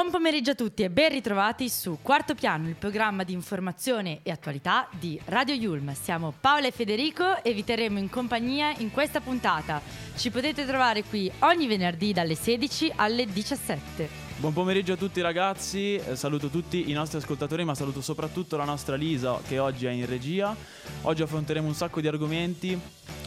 Buon pomeriggio a tutti e ben ritrovati su Quarto Piano, il programma di informazione e attualità di Radio Yulm. Siamo Paola e Federico e vi terremo in compagnia in questa puntata. Ci potete trovare qui ogni venerdì dalle 16 alle 17. Buon pomeriggio a tutti ragazzi, eh, saluto tutti i nostri ascoltatori ma saluto soprattutto la nostra Lisa che oggi è in regia. Oggi affronteremo un sacco di argomenti,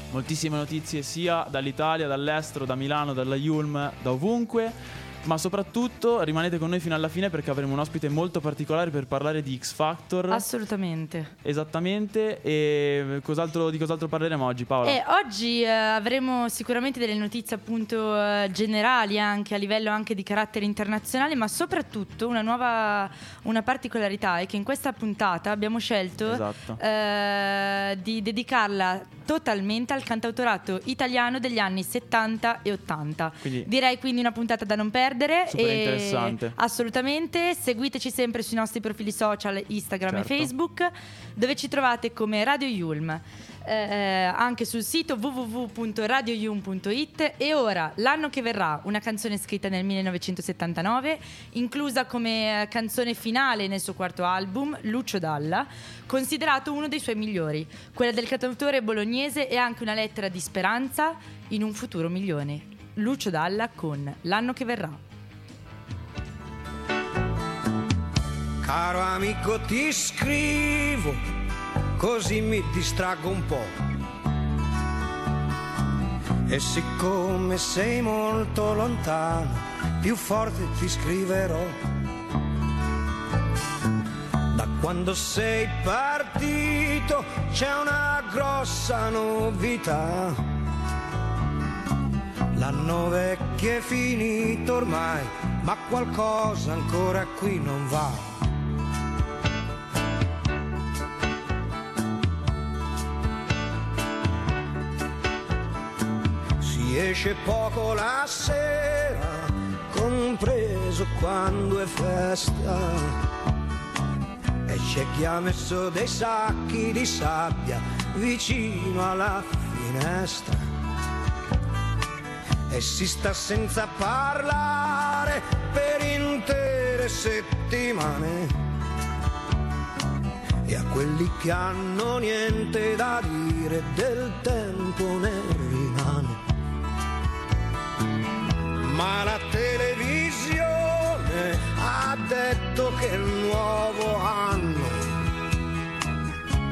moltissime notizie sia dall'Italia, dall'estero, da Milano, dalla Yulm, da ovunque ma soprattutto rimanete con noi fino alla fine perché avremo un ospite molto particolare per parlare di X Factor. Assolutamente. Esattamente. E cos'altro, di cos'altro parleremo oggi, Paola? Eh, oggi eh, avremo sicuramente delle notizie appunto eh, generali anche a livello anche di carattere internazionale, ma soprattutto una nuova una particolarità è che in questa puntata abbiamo scelto esatto. eh, di dedicarla totalmente al cantautorato italiano degli anni 70 e 80. Quindi, Direi quindi una puntata da non perdere. Super interessante. Assolutamente. Seguiteci sempre sui nostri profili social Instagram certo. e Facebook, dove ci trovate come Radio Yulm eh, anche sul sito www.radioyum.it e ora l'anno che verrà, una canzone scritta nel 1979, inclusa come eh, canzone finale nel suo quarto album, Lucio Dalla, considerato uno dei suoi migliori, quella del cantautore bolognese e anche una lettera di speranza in un futuro migliore. Lucio Dalla con L'anno che verrà. Caro amico ti scrivo così mi distraggo un po'. E siccome sei molto lontano, più forte ti scriverò. Da quando sei partito c'è una grossa novità. L'anno vecchio è finito ormai, ma qualcosa ancora qui non va. esce poco la sera, compreso quando è festa. E c'è chi ha messo dei sacchi di sabbia vicino alla finestra. E si sta senza parlare per intere settimane. E a quelli che hanno niente da dire del tempo ne rimane ma la televisione ha detto che il nuovo anno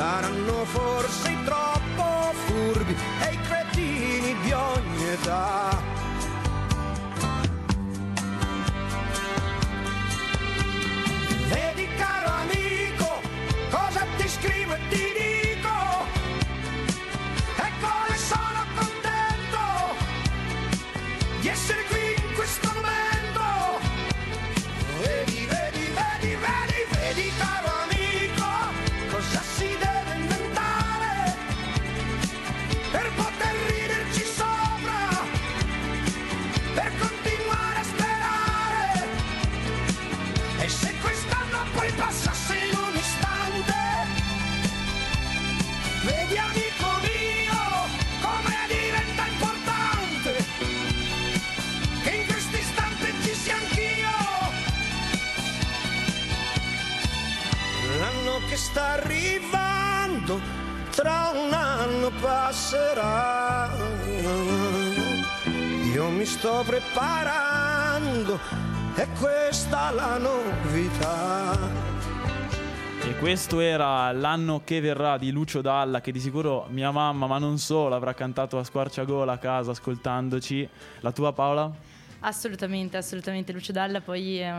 Saranno forse troppo furbi e i cretini di ogni età. Passerà. io mi sto preparando, è questa la novità. E questo era l'anno che verrà di Lucio Dalla, che di sicuro mia mamma, ma non solo, avrà cantato a squarciagola a casa ascoltandoci. La tua Paola? Assolutamente, assolutamente. Lucio Dalla poi eh,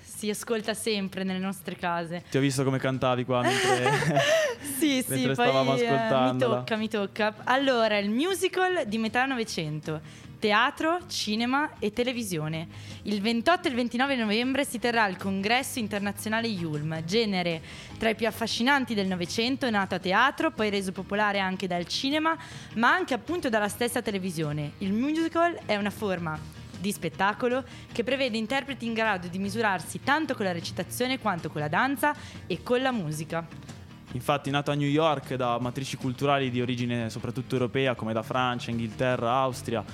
si ascolta sempre nelle nostre case. Ti ho visto come cantavi qua mentre, Sì, sì, mentre poi stavamo eh, mi tocca, mi tocca. Allora, il musical di metà Novecento. Teatro, cinema e televisione. Il 28 e il 29 novembre si terrà il congresso internazionale Yulm, genere tra i più affascinanti del Novecento, nato a teatro, poi reso popolare anche dal cinema, ma anche appunto dalla stessa televisione. Il musical è una forma di spettacolo che prevede interpreti in grado di misurarsi tanto con la recitazione quanto con la danza e con la musica. Infatti, nato a New York da matrici culturali di origine soprattutto europea, come da Francia, Inghilterra, Austria,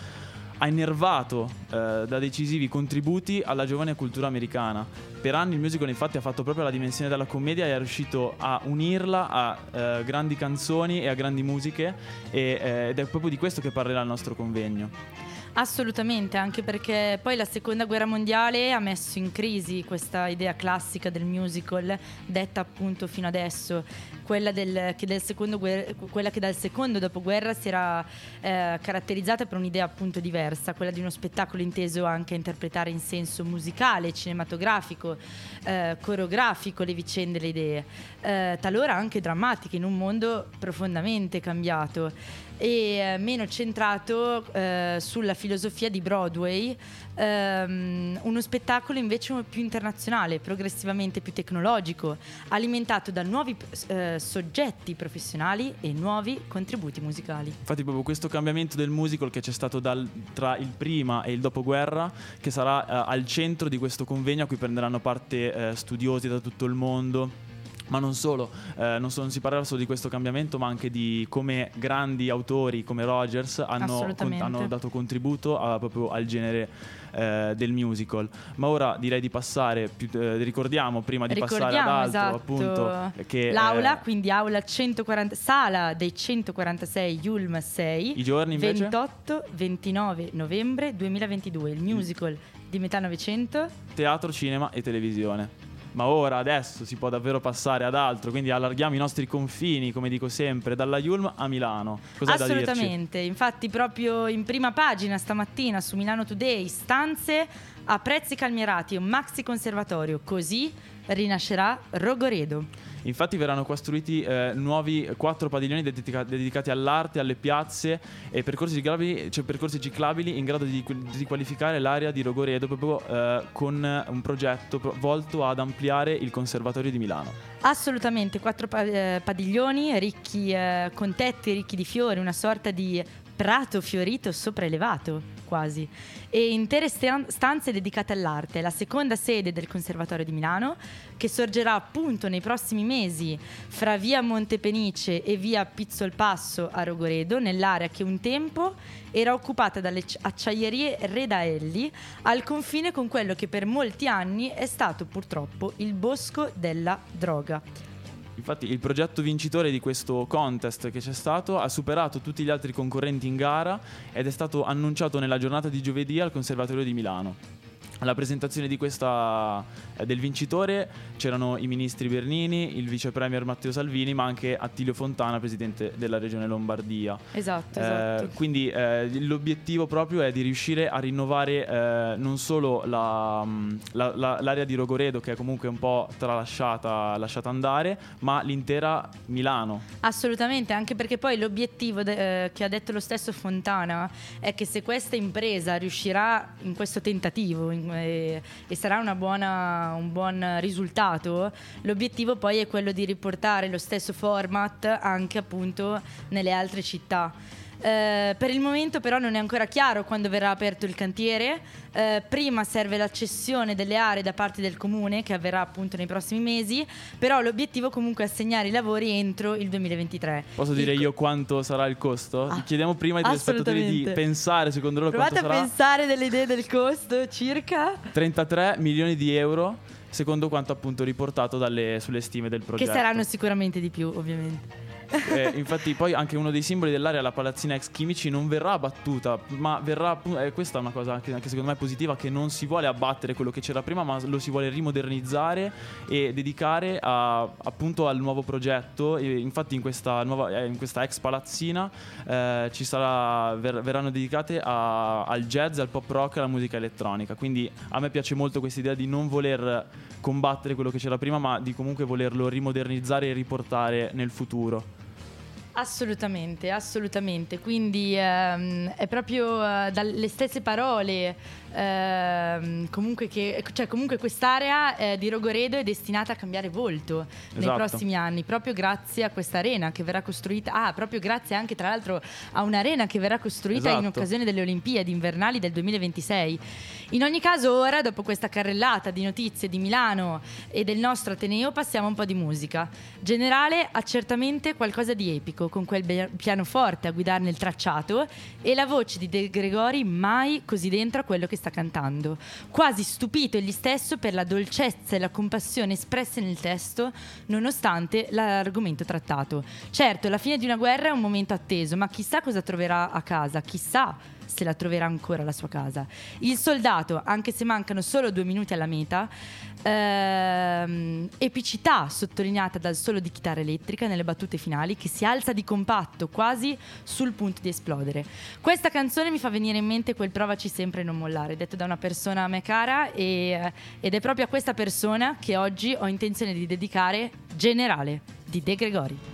ha innervato eh, da decisivi contributi alla giovane cultura americana. Per anni il musical infatti ha fatto proprio la dimensione della commedia e è riuscito a unirla a eh, grandi canzoni e a grandi musiche e, eh, ed è proprio di questo che parlerà il nostro convegno. Assolutamente, anche perché poi la seconda guerra mondiale ha messo in crisi questa idea classica del musical, detta appunto fino adesso, quella, del, che, del secondo quella che dal secondo dopoguerra si era eh, caratterizzata per un'idea appunto diversa, quella di uno spettacolo inteso anche a interpretare in senso musicale, cinematografico, eh, coreografico le vicende, le idee, eh, talora anche drammatiche in un mondo profondamente cambiato e eh, meno centrato eh, sulla filosofia di Broadway, ehm, uno spettacolo invece più internazionale, progressivamente più tecnologico, alimentato da nuovi eh, soggetti professionali e nuovi contributi musicali. Infatti proprio questo cambiamento del musical che c'è stato dal- tra il prima e il dopoguerra, che sarà eh, al centro di questo convegno a cui prenderanno parte eh, studiosi da tutto il mondo. Ma non solo, eh, non, so- non si parlerà solo di questo cambiamento, ma anche di come grandi autori come Rogers hanno, Assolutamente. hanno dato contributo a- proprio al genere eh, del musical. Ma ora direi di passare, più- eh, ricordiamo prima di passare ad Ricordiamo altro, esatto, appunto, che l'aula, eh, quindi aula 140, sala dei 146 Yulm 6, i giorni invece 28-29 novembre 2022, il musical di metà Novecento. teatro, cinema e televisione. Ma ora, adesso, si può davvero passare ad altro, quindi allarghiamo i nostri confini, come dico sempre, dalla Yulm a Milano. Dirci? Assolutamente, infatti proprio in prima pagina stamattina su Milano Today, stanze a prezzi calmierati, un maxi conservatorio, così rinascerà Rogoredo. Infatti verranno costruiti eh, nuovi quattro padiglioni dedica- dedicati all'arte, alle piazze e percorsi ciclabili, cioè percorsi ciclabili in grado di, di riqualificare l'area di Rogoredo proprio eh, con un progetto pro- volto ad ampliare il conservatorio di Milano. Assolutamente, quattro pa- eh, padiglioni ricchi eh, con tetti ricchi di fiori, una sorta di prato fiorito sopraelevato quasi e intere stan- stanze dedicate all'arte, la seconda sede del Conservatorio di Milano che sorgerà appunto nei prossimi mesi fra via Montepenice e via Pizzolpasso a Rogoredo, nell'area che un tempo era occupata dalle acciaierie Redaelli al confine con quello che per molti anni è stato purtroppo il bosco della droga. Infatti il progetto vincitore di questo contest che c'è stato ha superato tutti gli altri concorrenti in gara ed è stato annunciato nella giornata di giovedì al Conservatorio di Milano. Alla presentazione di questa, eh, del vincitore c'erano i ministri Bernini, il vice premier Matteo Salvini, ma anche Attilio Fontana, presidente della regione Lombardia. Esatto, Eh, esatto. quindi eh, l'obiettivo proprio è di riuscire a rinnovare eh, non solo la- mh, la- la- l'area di Rogoredo, che è comunque un po' tralasciata, lasciata andare, ma l'intera Milano. Assolutamente, anche perché poi l'obiettivo de- eh, che ha detto lo stesso Fontana è che se questa impresa riuscirà in questo tentativo in- eh, e sarà buona- un buon risultato, l'obiettivo poi è quello di riportare lo stesso format anche appunto nelle altre città. Eh, per il momento però non è ancora chiaro quando verrà aperto il cantiere. Eh, prima serve la cessione delle aree da parte del comune che avverrà appunto nei prossimi mesi, però l'obiettivo comunque è assegnare i lavori entro il 2023. Posso Il dire co- io quanto sarà il costo? Ah, Chiediamo prima ai telespettatori di pensare secondo loro Provate a quanto sarà. pensare delle idee del costo circa 33 milioni di euro, secondo quanto appunto riportato dalle- sulle stime del che progetto. saranno sicuramente di più, ovviamente. Eh, infatti poi anche uno dei simboli dell'area, la palazzina ex chimici, non verrà abbattuta, ma verrà eh, questa è una cosa anche, anche secondo me positiva, che non si vuole abbattere quello che c'era prima, ma lo si vuole rimodernizzare e dedicare a, appunto al nuovo progetto. E infatti in questa, nuova, eh, in questa ex palazzina eh, ci sarà, ver- verranno dedicate a- al jazz, al pop rock e alla musica elettronica. Quindi a me piace molto questa idea di non voler combattere quello che c'era prima, ma di comunque volerlo rimodernizzare e riportare nel futuro. Assolutamente, assolutamente. Quindi ehm, è proprio eh, dalle stesse parole. Ehm, comunque, che, cioè, comunque quest'area eh, di Rogoredo è destinata a cambiare volto nei Esatto. prossimi anni, proprio grazie a questa arena che verrà costruita. Ah, proprio grazie anche tra l'altro a un'arena che verrà costruita in Esatto. occasione delle Olimpiadi invernali del 2026. In ogni caso, ora, dopo questa carrellata di notizie di Milano e del nostro Ateneo, passiamo a un po' di musica. Generale ha certamente qualcosa di epico, con quel be- pianoforte a guidarne il tracciato e la voce di De Gregori mai così dentro a quello che sta cantando. Quasi stupito egli stesso per la dolcezza e la compassione espresse nel testo, nonostante l'argomento trattato. Certo, la fine di una guerra è un momento atteso, ma chissà cosa troverà a casa, chissà se la troverà ancora la sua casa. Il soldato, anche se mancano solo due minuti alla meta, ehm, epicità sottolineata dal solo di chitarra elettrica nelle battute finali che si alza di compatto quasi sul punto di esplodere. Questa canzone mi fa venire in mente quel provaci sempre e non mollare, detto da una persona a me cara e- ed è proprio a questa persona che oggi ho intenzione di dedicare Generale di De Gregori.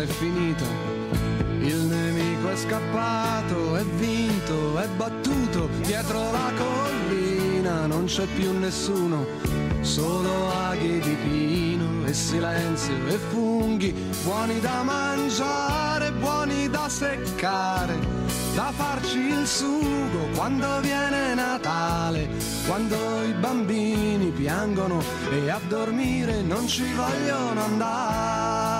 È finita, il nemico è scappato, è vinto, è battuto, dietro la collina non c'è più nessuno, solo aghi di pino e silenzio e funghi, buoni da mangiare, buoni da seccare, da farci il sugo quando viene Natale, quando i bambini piangono e a dormire non ci vogliono andare.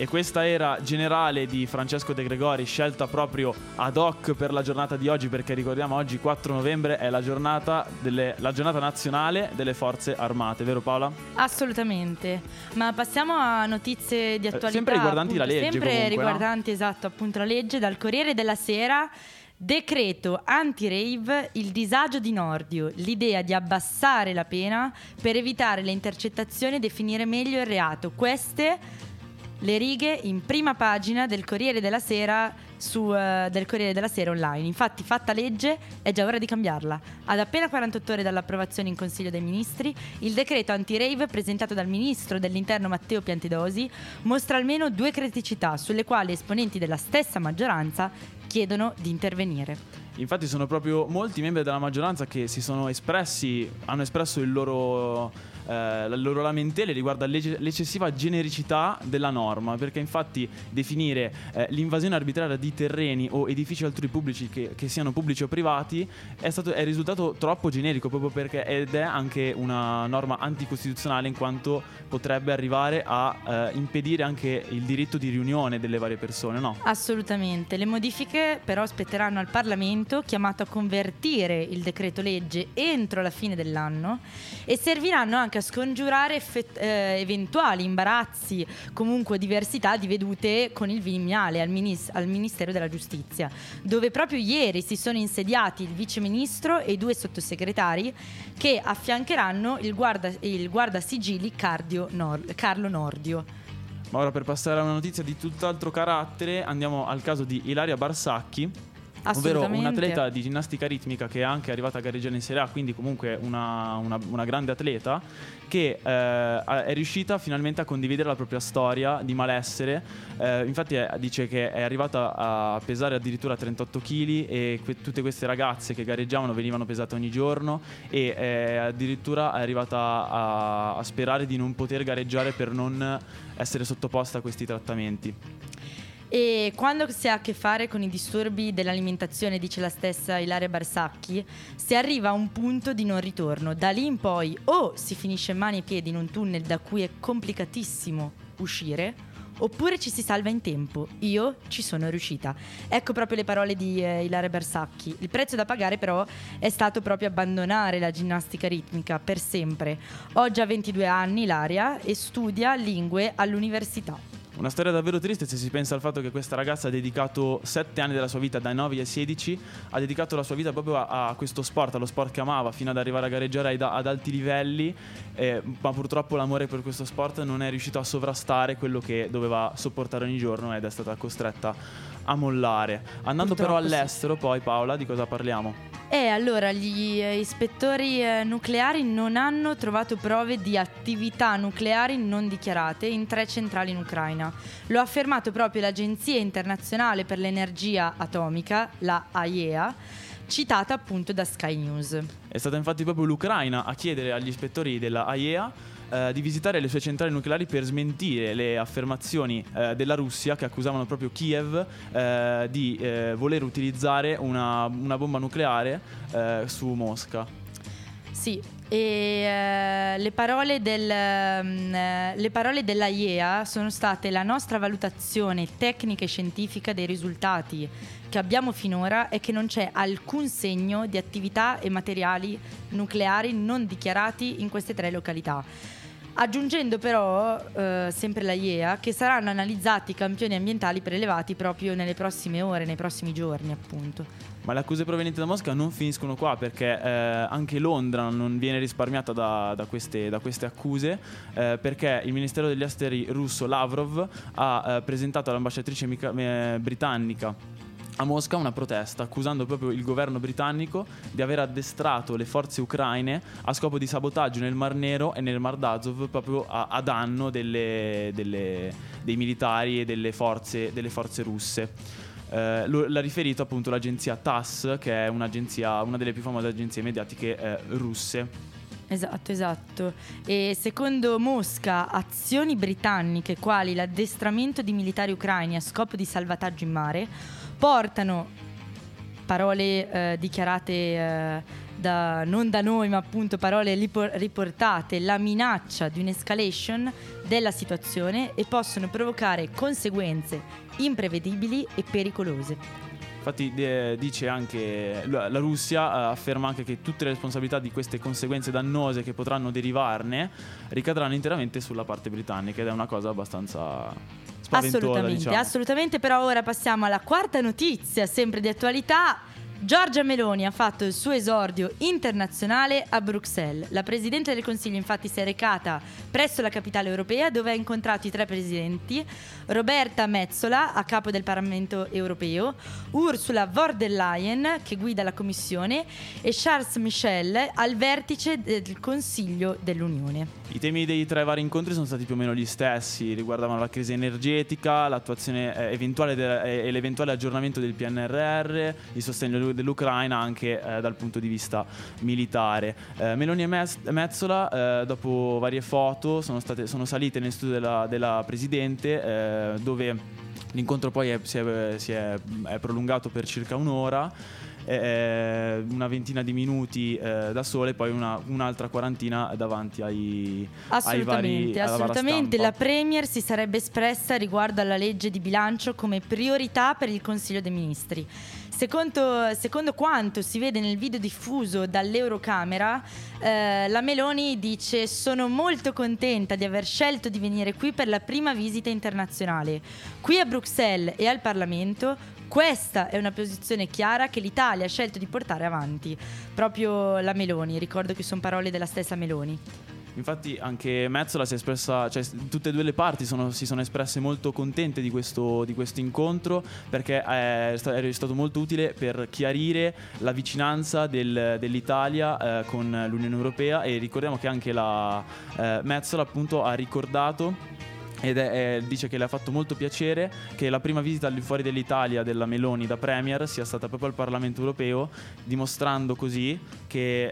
E questa era Generale di Francesco De Gregori, scelta proprio ad hoc per la giornata di oggi, perché ricordiamo oggi 4 novembre è la giornata, delle, la giornata nazionale delle forze armate, vero Paola? Assolutamente. Ma passiamo a notizie di attualità. Eh, sempre riguardanti appunto, la legge, Sempre comunque, no? riguardanti, esatto, appunto la legge dal Corriere della Sera. Decreto anti-rave, il disagio di Nordio, l'idea di abbassare la pena per evitare le intercettazioni e definire meglio il reato. Queste le righe in prima pagina del Corriere della Sera su, eh, del Corriere della Sera online. Infatti, fatta legge, è già ora di cambiarla. Ad appena 48 ore dall'approvazione in Consiglio dei Ministri, il decreto anti-rave presentato dal ministro dell'Interno Matteo Piantedosi mostra almeno due criticità sulle quali esponenti della stessa maggioranza chiedono di intervenire. Infatti sono proprio molti membri della maggioranza che si sono espressi, hanno espresso il loro, eh, le loro lamentele riguardo all'ecce- l'eccessiva genericità della norma, perché infatti definire eh, l'invasione arbitraria di terreni o edifici altrui pubblici che, che siano pubblici o privati è, stato, è risultato troppo generico proprio perché ed è anche una norma anticostituzionale in quanto potrebbe arrivare a eh, impedire anche il diritto di riunione delle varie persone, no? Assolutamente. Le modifiche però spetteranno al Parlamento chiamato a convertire il decreto legge entro la fine dell'anno e serviranno anche a scongiurare effett- eh, eventuali imbarazzi, comunque diversità di vedute con il Vignale al, minis- al Ministero della Giustizia, dove proprio ieri si sono insediati il Vice Ministro e i due sottosegretari che affiancheranno il, guarda- il guardasigilli Cardio Nor- Carlo Nordio. Ma ora per passare a una notizia di tutt'altro carattere andiamo al caso di Ilaria Barsacchi ovvero Assolutamente. un'atleta di ginnastica ritmica che è anche arrivata a gareggiare in Serie A, quindi comunque una, una- una grande atleta, che eh, è riuscita finalmente a condividere la propria storia di malessere. Eh, infatti è- dice che è arrivata a pesare addirittura 38 kg e que- tutte queste ragazze che gareggiavano venivano pesate ogni giorno e eh, addirittura è arrivata a, a sperare di non poter gareggiare per non essere sottoposta a questi trattamenti. E quando si ha a che fare con i disturbi dell'alimentazione, dice la stessa Ilaria Barsacchi, si arriva a un punto di non ritorno. Da lì in poi o si finisce mani e piedi in un tunnel da cui è complicatissimo uscire, oppure ci si salva in tempo. Io ci sono riuscita. Ecco proprio le parole di eh, Ilaria Barsacchi. Il prezzo da pagare però è stato proprio abbandonare la ginnastica ritmica per sempre. Oggi ha 22 anni Ilaria e studia lingue all'università. Una storia davvero triste se si pensa al fatto che questa ragazza ha dedicato 7 anni della sua vita, dai 9 ai 16, ha dedicato la sua vita proprio a, a questo sport, allo sport che amava, fino ad arrivare a gareggiare ai- ad alti livelli, eh, ma purtroppo l'amore per questo sport non è riuscito a sovrastare quello che doveva sopportare ogni giorno ed è stata costretta a mollare. Andando però Purtroppo sì. all'estero, poi Paola, di cosa parliamo? E allora gli eh, ispettori eh, nucleari non hanno trovato prove di attività nucleari non dichiarate in tre centrali in Ucraina. Lo ha affermato proprio l'Agenzia internazionale per l'energia atomica, la AIEA, citata appunto da Sky News. È stata infatti proprio l'Ucraina a chiedere agli ispettori della AIEA eh, di visitare le sue centrali nucleari per smentire le affermazioni eh, della Russia che accusavano proprio Kiev eh, di eh, voler utilizzare una, una bomba nucleare eh, su Mosca. Sì, e eh, le, parole del, eh, le parole della IEA sono state la nostra valutazione tecnica e scientifica dei risultati che abbiamo finora è che non c'è alcun segno di attività e materiali nucleari non dichiarati in queste tre località. Aggiungendo però, eh, sempre la IEA, che saranno analizzati i campioni ambientali prelevati proprio nelle prossime ore, nei prossimi giorni appunto. Ma le accuse provenienti da Mosca non finiscono qua perché eh, anche Londra non viene risparmiata da, da queste, da queste accuse eh, perché il Ministero degli Esteri russo Lavrov ha eh, presentato all'ambasciatrice mica- eh, britannica a Mosca una protesta accusando proprio il governo britannico di aver addestrato le forze ucraine a scopo di sabotaggio nel Mar Nero e nel Mar d'Azov proprio a, a danno delle- delle- dei militari e delle forze, delle forze russe. Eh, lo- l'ha riferito appunto l'agenzia TASS, che è una delle più famose agenzie mediatiche eh, russe. Esatto, esatto. E secondo Mosca, azioni britanniche quali l'addestramento di militari ucraini a scopo di salvataggio in mare portano parole eh, dichiarate eh, da, non da noi, ma appunto parole ripor- riportate, la minaccia di un'escalation della situazione e possono provocare conseguenze imprevedibili e pericolose. Infatti dice anche la Russia eh, afferma anche che tutte le responsabilità di queste conseguenze dannose che potranno derivarne ricadranno interamente sulla parte britannica ed è una cosa abbastanza Assolutamente, diciamo. assolutamente, però ora passiamo alla quarta notizia, sempre di attualità. Giorgia Meloni ha fatto il suo esordio internazionale a Bruxelles. La Presidente del Consiglio infatti si è recata presso la capitale europea dove ha incontrato i tre presidenti, Roberta Metsola, a capo del Parlamento europeo, Ursula von der Leyen, che guida la Commissione, e Charles Michel al vertice del Consiglio dell'Unione. I temi dei tre vari incontri sono stati più o meno gli stessi, riguardavano la crisi energetica, l'attuazione eh, eventuale de- e l'eventuale aggiornamento del PNRR, il sostegno dell'Ucraina anche eh, dal punto di vista militare. Eh, Meloni e Mez- Mezzola, eh, dopo varie foto, sono, state, sono salite nel studio della, della Presidente eh, dove l'incontro poi è- si, è, si è- è prolungato per circa un'ora eh, una ventina di minuti eh, da sole, poi una- un'altra quarantina davanti ai, ai vari Assolutamente, assolutamente. La Premier si sarebbe espressa riguardo alla legge di bilancio come priorità per il Consiglio dei Ministri. Secondo, secondo quanto si vede nel video diffuso dall'Eurocamera, eh, la Meloni dice sono molto contenta di aver scelto di venire qui per la prima visita internazionale. Qui a Bruxelles e al Parlamento questa è una posizione chiara che l'Italia ha scelto di portare avanti. Proprio la Meloni, ricordo che sono parole della stessa Meloni. Infatti anche Mezzola si è espressa, cioè tutte e due le parti sono- si sono espresse molto contente di questo, di questo incontro perché è, sta- è stato molto utile per chiarire la vicinanza del- dell'Italia eh, con l'Unione Europea e ricordiamo che anche la eh, Mezzola appunto ha ricordato ed è- è- dice che le ha fatto molto piacere che la prima visita fuori dell'Italia della Meloni da Premier sia stata proprio al Parlamento europeo, dimostrando così che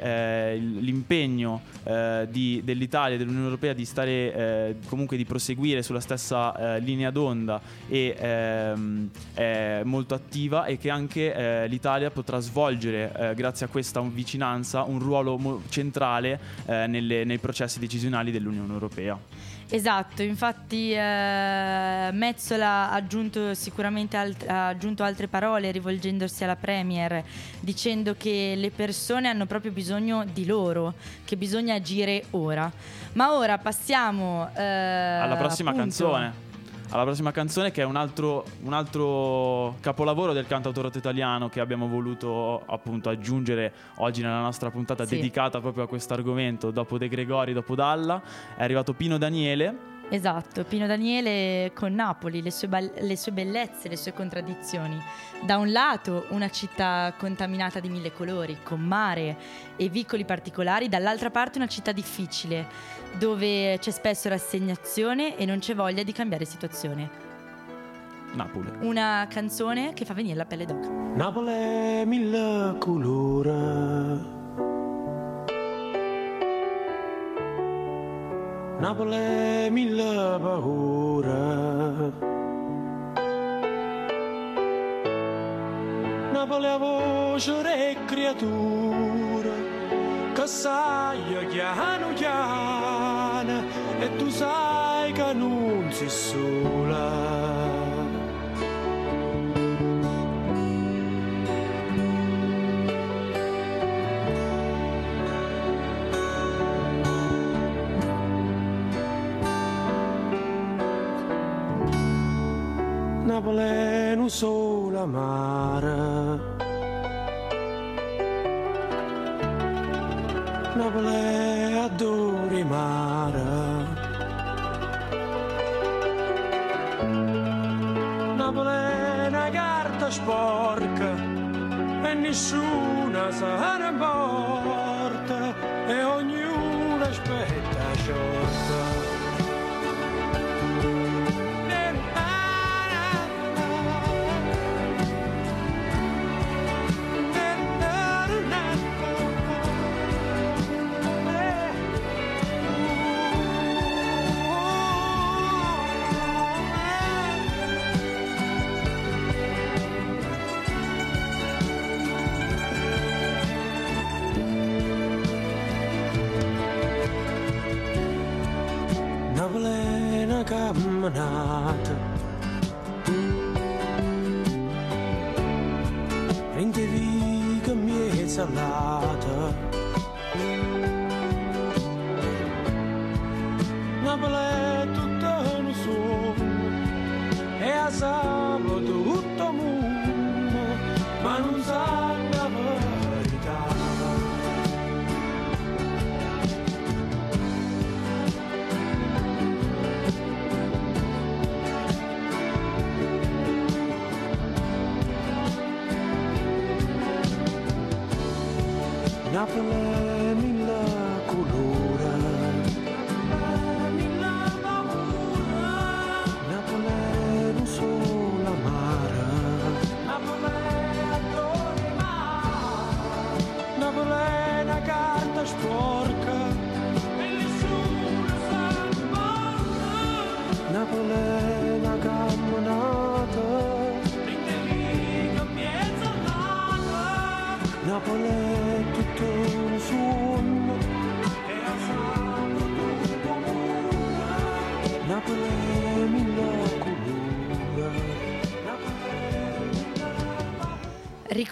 eh, l'impegno eh, di- dell'Italia e dell'Unione Europea di stare eh, comunque di proseguire sulla stessa eh, linea d'onda e ehm, è molto attiva e che anche eh, l'Italia potrà svolgere eh, grazie a questa vicinanza un ruolo mo- centrale eh, nelle- nei processi decisionali dell'Unione Europea. Esatto, infatti eh, Mezzola ha aggiunto sicuramente alt- ha aggiunto altre parole rivolgendosi alla Premier dicendo che le persone hanno proprio bisogno di loro, che bisogna agire ora. Ma ora passiamo eh, alla prossima appunto- canzone. Alla prossima canzone che è un altro, un altro capolavoro del cantautorato italiano che abbiamo voluto appunto aggiungere oggi nella nostra puntata Sì. dedicata proprio a questo argomento. Dopo De Gregori, dopo Dalla, è arrivato Pino Daniele. Esatto, Pino Daniele con Napoli, le sue, bal- le sue bellezze, le sue contraddizioni. Da un lato una città contaminata di mille colori, con mare e vicoli particolari, dall'altra parte una città difficile, dove c'è spesso rassegnazione e non c'è voglia di cambiare situazione. Napoli. Una canzone che fa venire la pelle d'oca. Napoli mille colori. Napoli mille paure. Napoli è voce e creatura che sai chiano chiano e tu sai Napoli è un solo mare. Napoli è adori mare. Napoli è una carta sporca e nessuna se ne importa e ognuno aspetta sciorta.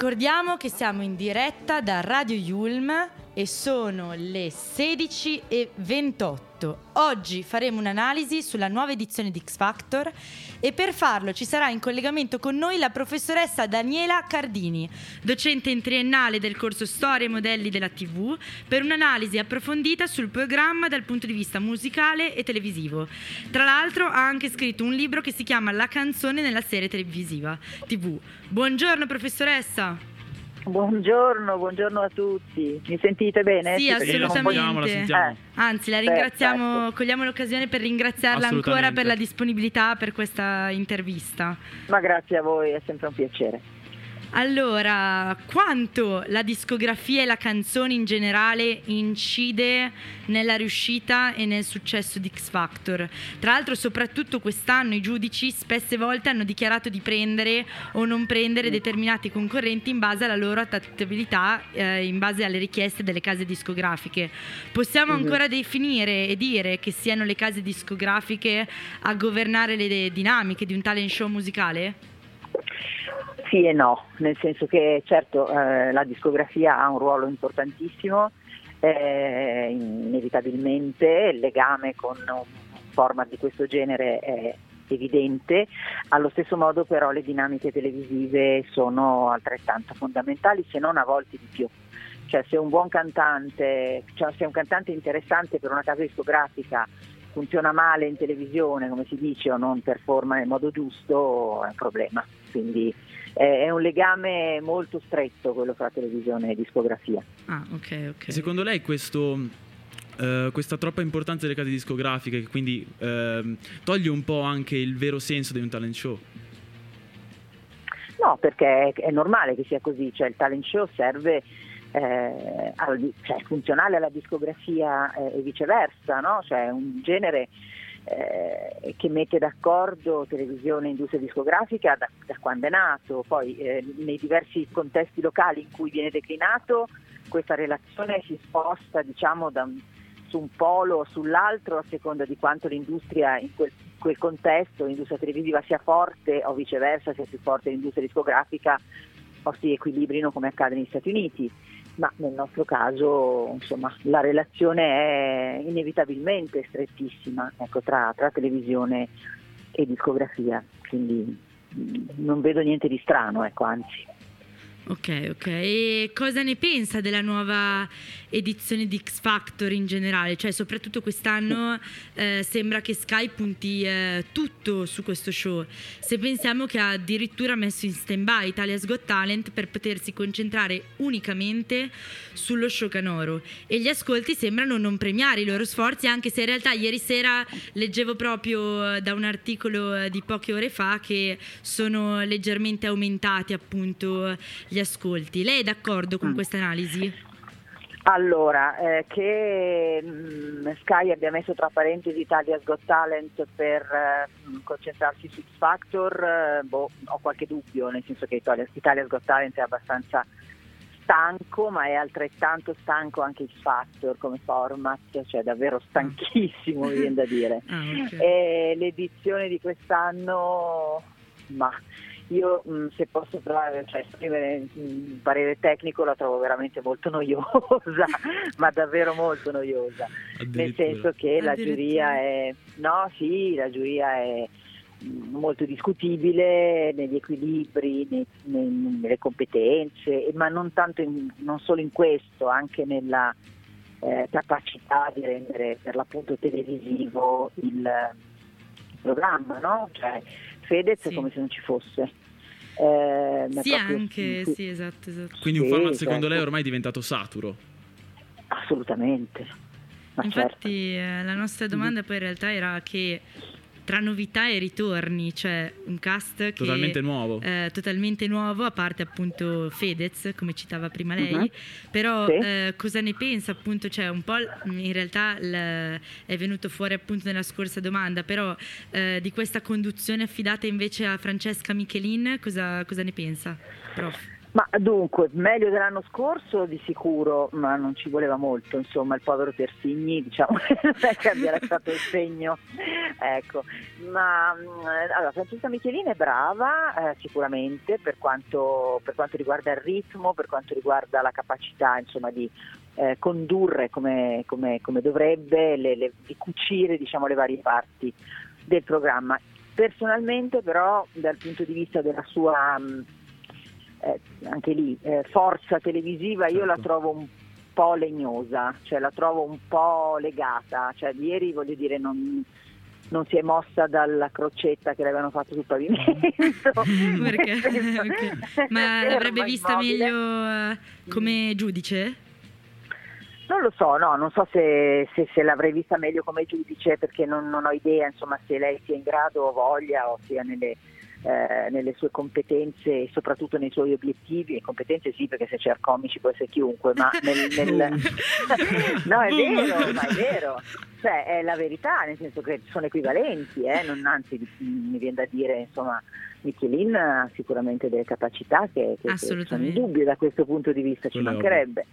Ricordiamo che siamo in diretta da Radio Yulm e sono le 16.28. Oggi faremo un'analisi sulla nuova edizione di X Factor e per farlo ci sarà in collegamento con noi la professoressa Daniela Cardini, docente in triennale del corso Storia e Modelli della TV, per un'analisi approfondita sul programma dal punto di vista musicale e televisivo. Tra l'altro ha anche scritto un libro che si chiama La canzone nella serie televisiva TV. Buongiorno professoressa! Buongiorno, buongiorno a tutti. Mi sentite bene? Sì, la assolutamente. Eh, Anzi, la ringraziamo, cogliamo l'occasione per ringraziarla ancora per la disponibilità per questa intervista. ma grazie a voi, è sempre un piacere. Allora, quanto la discografia e la canzone in generale incide nella riuscita e nel successo di X Factor? Tra l'altro, soprattutto quest'anno i giudici spesse volte hanno dichiarato di prendere o non prendere determinati concorrenti in base alla loro adattabilità, eh, in base alle richieste delle case discografiche. Possiamo Mhm. ancora definire e dire che siano le case discografiche a governare le dinamiche di un talent show musicale? Sì e no, nel senso che certo eh, la discografia ha un ruolo importantissimo, eh, inevitabilmente il legame con un format di questo genere è evidente, allo stesso modo però le dinamiche televisive sono altrettanto fondamentali, se non a volte di più. Cioè se un buon cantante, cioè se un cantante interessante per una casa discografica funziona male in televisione, come si dice, o non performa nel modo giusto, è un problema. Quindi eh, è un legame molto stretto quello fra televisione e discografia. Ah, ok, ok. Secondo lei questo, eh, questa troppa importanza delle case discografiche, che quindi ehm, toglie un po' anche il vero senso di un talent show? No, perché è, è normale che sia così, cioè il talent show serve, eh, al- cioè, è funzionale alla discografia eh, e viceversa, no? cioè è un genere eh, che mette d'accordo televisione e industria discografica da, da quando è nato, poi eh, nei diversi contesti locali in cui viene declinato questa relazione si sposta diciamo da su un polo o sull'altro a seconda di quanto l'industria in quel, quel contesto, l'industria televisiva sia forte o viceversa sia più forte l'industria discografica o si equilibrino come accade negli Stati Uniti. Ma nel nostro caso insomma, la relazione è inevitabilmente strettissima ecco, tra, tra televisione e discografia, quindi mh, non vedo niente di strano, ecco, anzi. Ok, ok. E cosa ne pensa della nuova edizione di X Factor in generale? Cioè, soprattutto quest'anno eh, sembra che Sky punti eh, tutto su questo show. Se pensiamo che ha addirittura messo in stand-by Italia's Got Talent per potersi concentrare unicamente sullo show canoro. E gli ascolti sembrano non premiare i loro sforzi, anche se in realtà ieri sera leggevo proprio eh, da un articolo eh, di poche ore fa che sono leggermente aumentati appunto gli ascolti. Lei è d'accordo con Mm. questa analisi? Allora, eh, che mh, Sky abbia messo tra parentesi Italia's Got Talent per eh, concentrarsi su X Factor, eh, boh, ho qualche dubbio, nel senso che Italia- Italia's Got Talent è abbastanza stanco, ma è altrettanto stanco anche X Factor come format, cioè davvero stanchissimo, mi viene da dire. Ah, ok. E l'edizione di quest'anno, ma io mh, se posso trovare, cioè, esprimere un parere tecnico la trovo veramente molto noiosa, ma davvero molto noiosa, nel senso che la giuria è, no sì, la giuria è mh, molto discutibile negli equilibri, nei- nei- nelle competenze, ma non, tanto in- non solo in questo, anche nella eh, capacità di rendere per l'appunto televisivo il, il programma, no? Cioè Fedez Sì. è come se non ci fosse. Eh, ma Sì, anche, sì, esatto, esatto. Quindi un format secondo certo. lei ormai è diventato saturo. Assolutamente. Ma certo. Infatti eh, la nostra domanda poi in realtà era che tra novità e ritorni, cioè un cast che Totalmente nuovo. eh, totalmente nuovo, a parte appunto Fedez, come citava prima lei, Mhm. però Sì. eh, cosa ne pensa appunto, cioè un po' l- in realtà l- è venuto fuori appunto nella scorsa domanda, però eh, di questa conduzione affidata invece a Francesca Michelin, cosa, cosa ne pensa? Prof. Ma dunque, meglio dell'anno scorso di sicuro, ma non ci voleva molto, insomma, il povero Tersigni, diciamo, che abbia lasciato il segno, ecco. Ma mh, allora, Francesca Michelin è brava, eh, sicuramente, per quanto, per quanto riguarda il ritmo, per quanto riguarda la capacità, insomma, di eh, condurre come, come- come dovrebbe, le- le- di cucire, diciamo, le varie parti del programma. Personalmente, però, dal punto di vista della sua... mh, eh, anche lì eh, forza televisiva io la Certo. trovo un po' legnosa, cioè la trovo un po' legata, cioè ieri voglio dire non, non si è mossa dalla crocetta che le avevano fatto sul pavimento. Perché? Nel senso- Ok. Ma l'avrebbe vista immobile. meglio eh, come giudice? Non lo so, no, non so se, se- se l'avrei vista meglio come giudice perché non, non ho idea insomma, se lei sia in grado o voglia o sia nelle, eh, nelle sue competenze e soprattutto nei suoi obiettivi. E competenze sì, perché se c'è comici può essere chiunque, ma nel... nel- no, è vero, ma è vero. Cioè, è la verità, nel senso che sono equivalenti, eh, non, anzi mi viene da dire, insomma, Michelin ha sicuramente delle capacità che, che- che sono indubbie da questo punto di vista, ci Quello mancherebbe.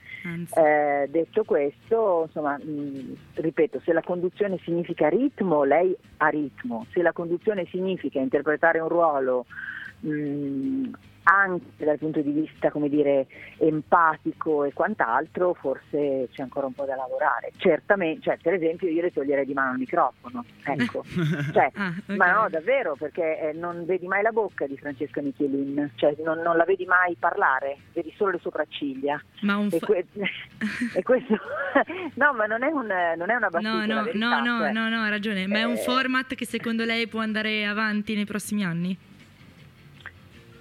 Eh, detto questo, insomma, mh, ripeto, se la conduzione significa ritmo, lei ha ritmo, se la conduzione significa interpretare un ruolo mh, anche dal punto di vista, come dire, empatico e quant'altro, forse c'è ancora un po' da lavorare. Certamente, cioè, per esempio, io le toglierei di mano il microfono, ecco. Cioè, Ah, ok. ma no, davvero, perché eh, non vedi mai la bocca di Francesca Michelin, cioè non, non la vedi mai parlare, vedi solo le sopracciglia. Ma un E, fa- que- e questo no, ma non è, un- non è una battuta. No, no, verità, no, no, cioè. no, no, ha ragione. Ma è un Eh, format che secondo lei può andare avanti nei prossimi anni?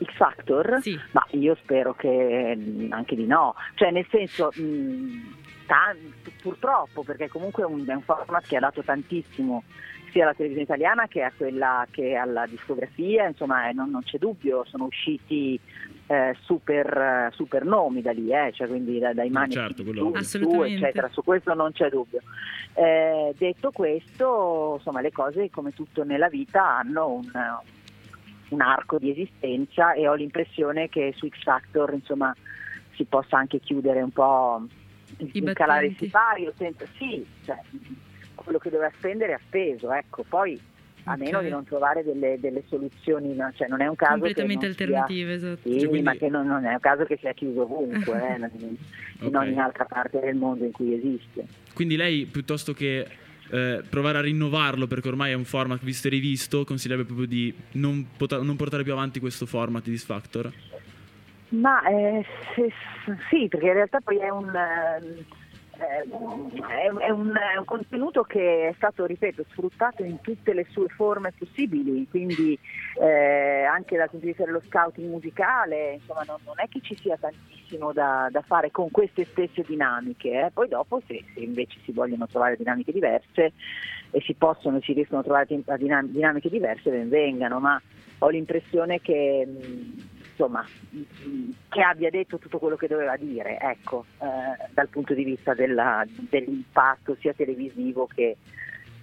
X Factor? Sì. Ma io spero che mh, anche di no, cioè nel senso mh, tan- purtroppo perché comunque è un, è un format che ha dato tantissimo sia alla televisione italiana che a quella che alla discografia, insomma eh, non, non c'è dubbio, sono usciti eh, super, eh, super nomi da lì, eh, cioè quindi da- dai mani certo, quello su, eccetera, su questo non c'è dubbio. Eh, detto questo, insomma le cose come tutto nella vita hanno un, un arco di esistenza e ho l'impressione che su X Factor insomma si possa anche chiudere un po' I incalare il sipario senza, sì, cioè, quello che doveva spendere ha speso, ecco, poi a meno Ok. di non trovare delle, delle soluzioni, no? cioè non è un caso Completamente che non sia- alternative, esatto. sì, Cioè, quindi- ma che non, non è un caso che sia chiuso ovunque, eh, in Ok. ogni altra parte del mondo in cui esiste. Quindi lei, piuttosto che eh, provare a rinnovarlo, perché ormai è un format visto e rivisto, consiglierebbe proprio di non, pota- non portare più avanti questo format di X Factor? Ma eh, se- sì, perché in realtà poi è un, eh, è, un- è un, è un contenuto che è stato, ripeto, sfruttato in tutte le sue forme possibili, quindi eh, anche dal punto di vista dello scouting musicale, insomma non, non è che ci sia tantissimo da, da fare con queste stesse dinamiche, eh. poi dopo se, se invece si vogliono trovare dinamiche diverse e si possono e si riescono a trovare dinam- dinamiche diverse, ben vengano, ma ho l'impressione che mh, insomma che abbia detto tutto quello che doveva dire, ecco, eh, dal punto di vista della- dell'impatto sia televisivo che,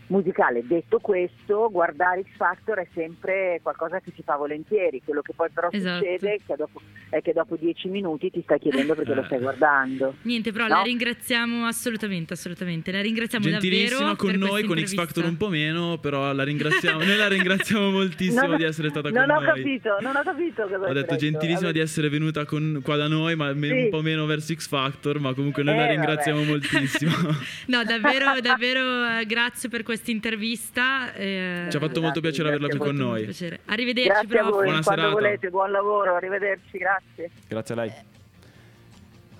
musicale. Detto questo, guardare X Factor è sempre qualcosa che si fa volentieri, quello che poi però Esatto. succede è che, dopo, è che dopo dieci minuti ti stai chiedendo perché lo stai guardando. Niente, però No? la ringraziamo assolutamente, assolutamente. La ringraziamo Gentilissima davvero con per noi, con X. Factor un po' meno, però la ringraziamo, noi la ringraziamo moltissimo Non ho- di essere stata non con ho noi. capito, non ho capito cosa Ho detto gentilissima di essere venuta con- qua da noi, ma Sì. un po' meno verso X Factor, ma comunque noi la Eh, ringraziamo vabbè. moltissimo. No, davvero, davvero eh, grazie per questa intervista. eh, Ci ha fatto molto piacere averla qui con noi. piacere. Arrivederci, Grazie a prof. voi, Buona quando serata. volete, buon lavoro, arrivederci, grazie. Grazie a lei.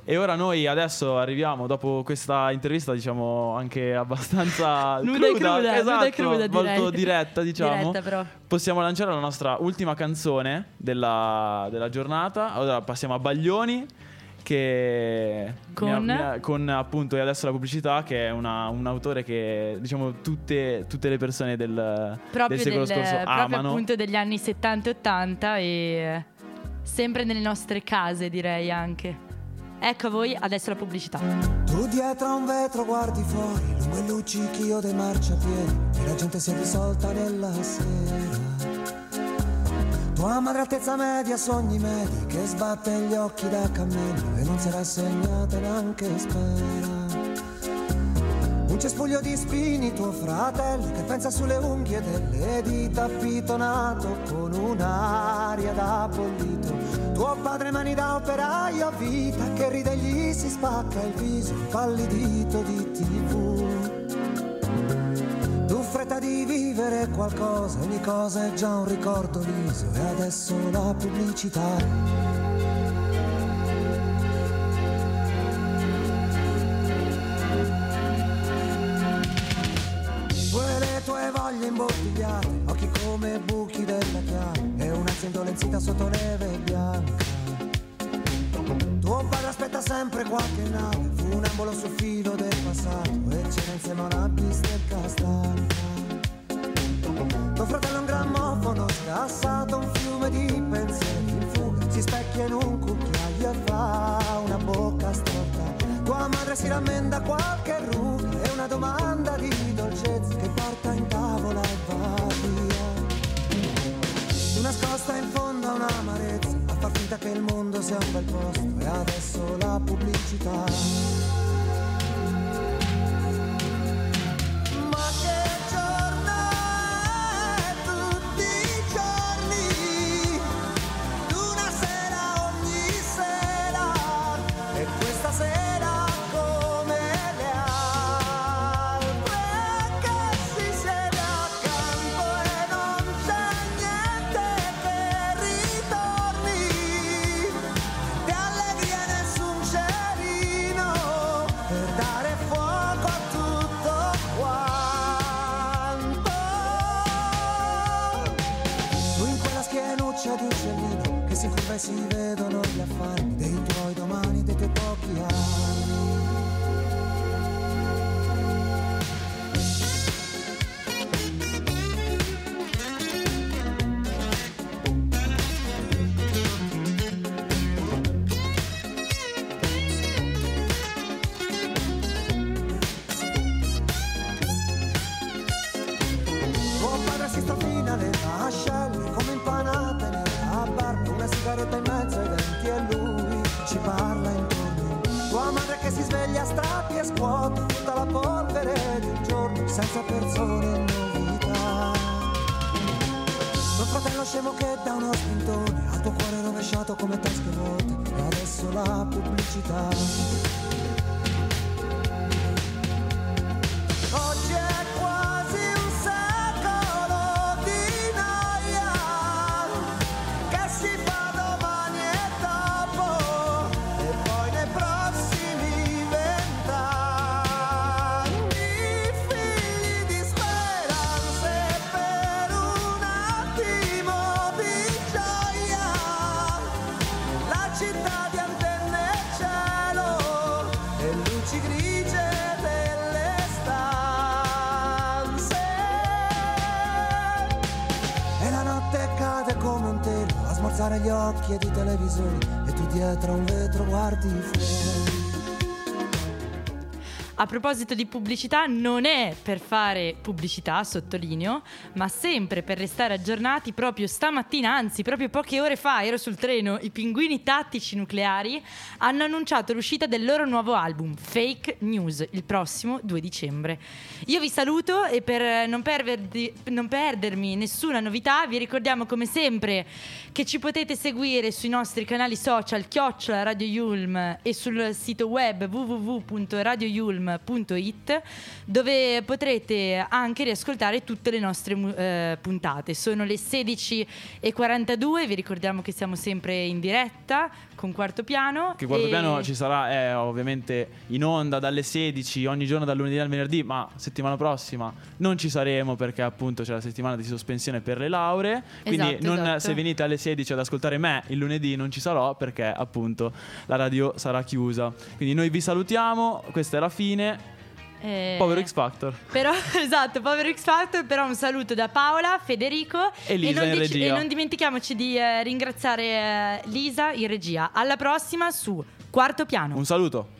E ora noi adesso arriviamo, dopo questa intervista, diciamo, anche abbastanza Nuda e cruda, cruda, esatto, cruda, molto direi. diretta, diciamo. Diretta, però. Possiamo lanciare la nostra ultima canzone della, della giornata. Ora passiamo a Baglioni. Che Con? mi ha- mi ha- con appunto e adesso la pubblicità, che è una- un autore che diciamo tutte, tutte le persone del, proprio, del secolo del- scorso proprio amano. appunto degli anni 70 e 80 e sempre nelle nostre case direi anche. Ecco a voi adesso la pubblicità. Tu dietro a un vetro guardi fuori, lungo il luccichio dei marciapiedi, e la gente si è dissolta nella sera. Tua madre altezza media, sogni medi, che sbatte gli occhi da cammello e non si è rassegnata neanche spera. Un cespuglio di spini, tuo fratello, che pensa sulle unghie delle dita, appitonato con un'aria da bollito. Tuo padre mani da operaio a vita, che ride gli si spacca il viso, impallidito di tv. Vivere qualcosa, ogni cosa è già un ricordo liso e adesso la pubblicità. Tu e le tue voglie imbottigliate, occhi come buchi della chiave, e un'ansia indolenzita sotto neve bianca. Tuo padre aspetta sempre qualche nave, funambolo sul filo del passato, e c'era insieme una bistecca stanca. Fratello un grammofono scassato, un fiume di pensieri in fuga, si specchia in un cucchiaio e fa una bocca storta. Tua madre si rammenda qualche ruga e una domanda di dolcezza che porta in tavola e va via. Nascosta in fondo a un'amarezza, a far finta che il mondo sia un bel posto e adesso la pubblicità. Che dà uno spintone al tuo cuore rovesciato come tasche vuote E adesso la pubblicità smorzare gli occhi e di televisori e tu dietro a un vetro guardi fuori A proposito di pubblicità, non è per fare pubblicità, sottolineo, ma sempre per restare aggiornati. Proprio stamattina, anzi, proprio poche ore fa, ero sul treno. I pinguini tattici nucleari hanno annunciato l'uscita del loro nuovo album, Fake News, il prossimo 2 dicembre. Io vi saluto e per non, perverdi- non perdermi nessuna novità, vi ricordiamo come sempre che ci potete seguire sui nostri canali social chiocciola Radio Yulm e sul sito web www.radioyulm.it dove potrete anche riascoltare tutte le nostre eh, puntate. Sono le 16.42, vi ricordiamo che siamo sempre in diretta con Quarto Piano. Che quarto e- piano ci sarà è ovviamente in onda dalle 16 ogni giorno dal lunedì al venerdì, ma settimana prossima non ci saremo perché appunto c'è la settimana di sospensione per le lauree. Quindi Esatto, non- esatto. se venite alle 16 ad ascoltare me il lunedì non ci sarò perché appunto la radio sarà chiusa. Quindi noi vi salutiamo, questa è la fine. Eh, Povero X Factor. Però, esatto, povero X Factor, però un saluto da Paola, Federico E Lisa non in dici- regia. e non dimentichiamoci di eh, ringraziare eh, Lisa in regia. Alla prossima su Quarto Piano. Un saluto.